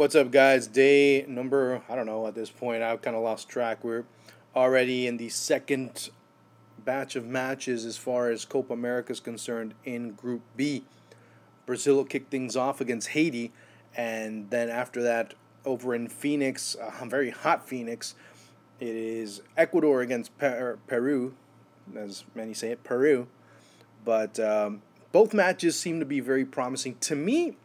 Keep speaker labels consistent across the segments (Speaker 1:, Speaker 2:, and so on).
Speaker 1: What's up, guys? Day number, I don't know at this point, I've kind of lost track. We're already in the second batch of matches as far as Copa America is concerned in Group B. Brazil kicked things off against Haiti, and then after that, over in Phoenix, a very hot Phoenix, it is Ecuador against per- Peru, as many say it, Peru. But um, both matches seem to be very promising. To me,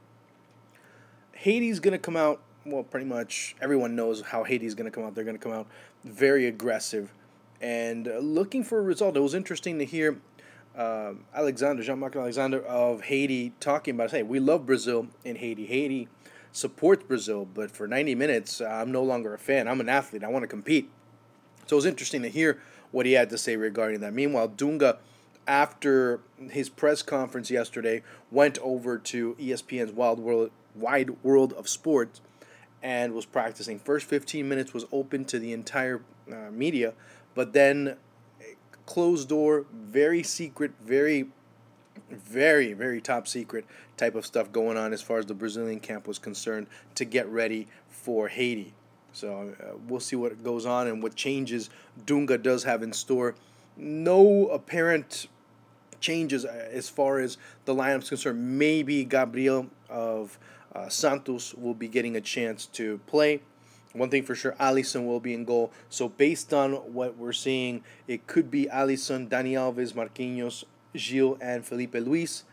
Speaker 1: Haiti's to come out, well, pretty much everyone knows how Haiti's to come out. They're to come out very aggressive and looking for a result. It was interesting to hear uh, Alexander, Jean Marc Alexander of Haiti talking about, hey, we love Brazil in Haiti. Haiti supports Brazil, but for 90 minutes, I'm no longer a fan. I'm an athlete. I want to compete. So it was interesting to hear what he had to say regarding that. Meanwhile, Dunga after his press conference yesterday, went over to ESPN's Wild World Wide World of Sports and was practicing. First 15 minutes was open to the entire uh, media, but then closed door, very secret, very very very top secret type of stuff going on as far as the Brazilian camp was concerned to get ready for Haiti. So uh, we'll see what goes on and what changes Dunga does have in store. No apparent changes uh, as far as the lineup's concerned. Maybe Gabriel of uh, Santos will be getting a chance to play. One thing for sure, Alisson will be in goal. So based on what we're seeing, it could be Alisson, Dani Alves, Marquinhos, Gil, and Filipe Luis,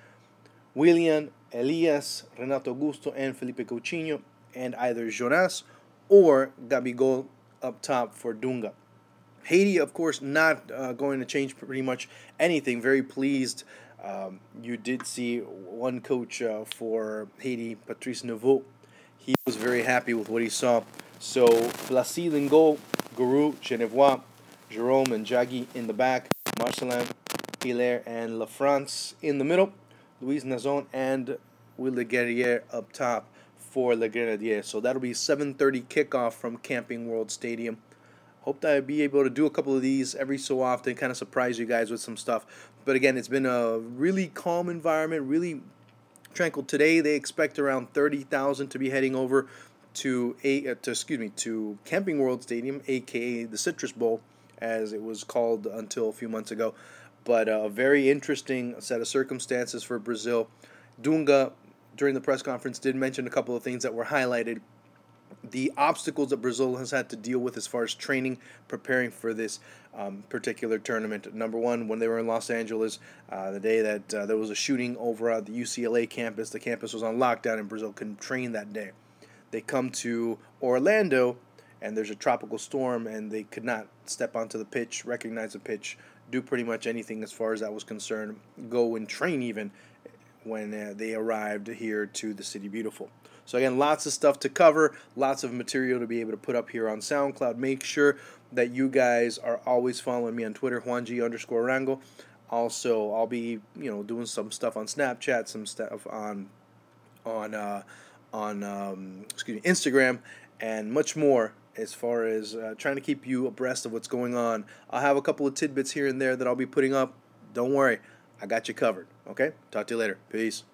Speaker 1: Willian, Elias, Renato Augusto, and Philippe Coutinho, and either Jonas or Gabigol up top for Dunga. Haiti, of course, not uh, going to change pretty much anything. Very pleased. Um, you did see one coach uh, for Haiti, Patrice Neveu. He was very happy with what he saw. So, Placide in goal, Guru, Genevois, Jerome, and Jaggy in the back, Marcelin, Hilaire, and Lafrance in the middle, Luis Nazon and Will Guerrier up top for Le Grenadier. So that'll be 7:30 kickoff from Camping World Stadium. Hope that I'll be able to do a couple of these every so often, kind of surprise you guys with some stuff. But again, it's been a really calm environment, really tranquil. Today they expect around 30,000 to be heading over to a uh, to, excuse me to Camping World Stadium, aka the Citrus Bowl, as it was called until a few months ago. But a very interesting set of circumstances for Brazil. Dunga during the press conference did mention a couple of things that were highlighted the obstacles that Brazil has had to deal with as far as training, preparing for this um, particular tournament. Number one, when they were in Los Angeles, uh, the day that uh, there was a shooting over at the UCLA campus, the campus was on lockdown and Brazil couldn't train that day. They come to Orlando and there's a tropical storm and they could not step onto the pitch, recognize the pitch, do pretty much anything as far as that was concerned, go and train even when uh, they arrived here to the City Beautiful. So again, lots of stuff to cover, lots of material to be able to put up here on SoundCloud. Make sure that you guys are always following me on Twitter, JuanG underscore Rango. Also, I'll be you know doing some stuff on Snapchat, some stuff on on uh, on um, excuse me Instagram, and much more as far as uh, trying to keep you abreast of what's going on. I'll have a couple of tidbits here and there that I'll be putting up. Don't worry, I got you covered. Okay, talk to you later. Peace.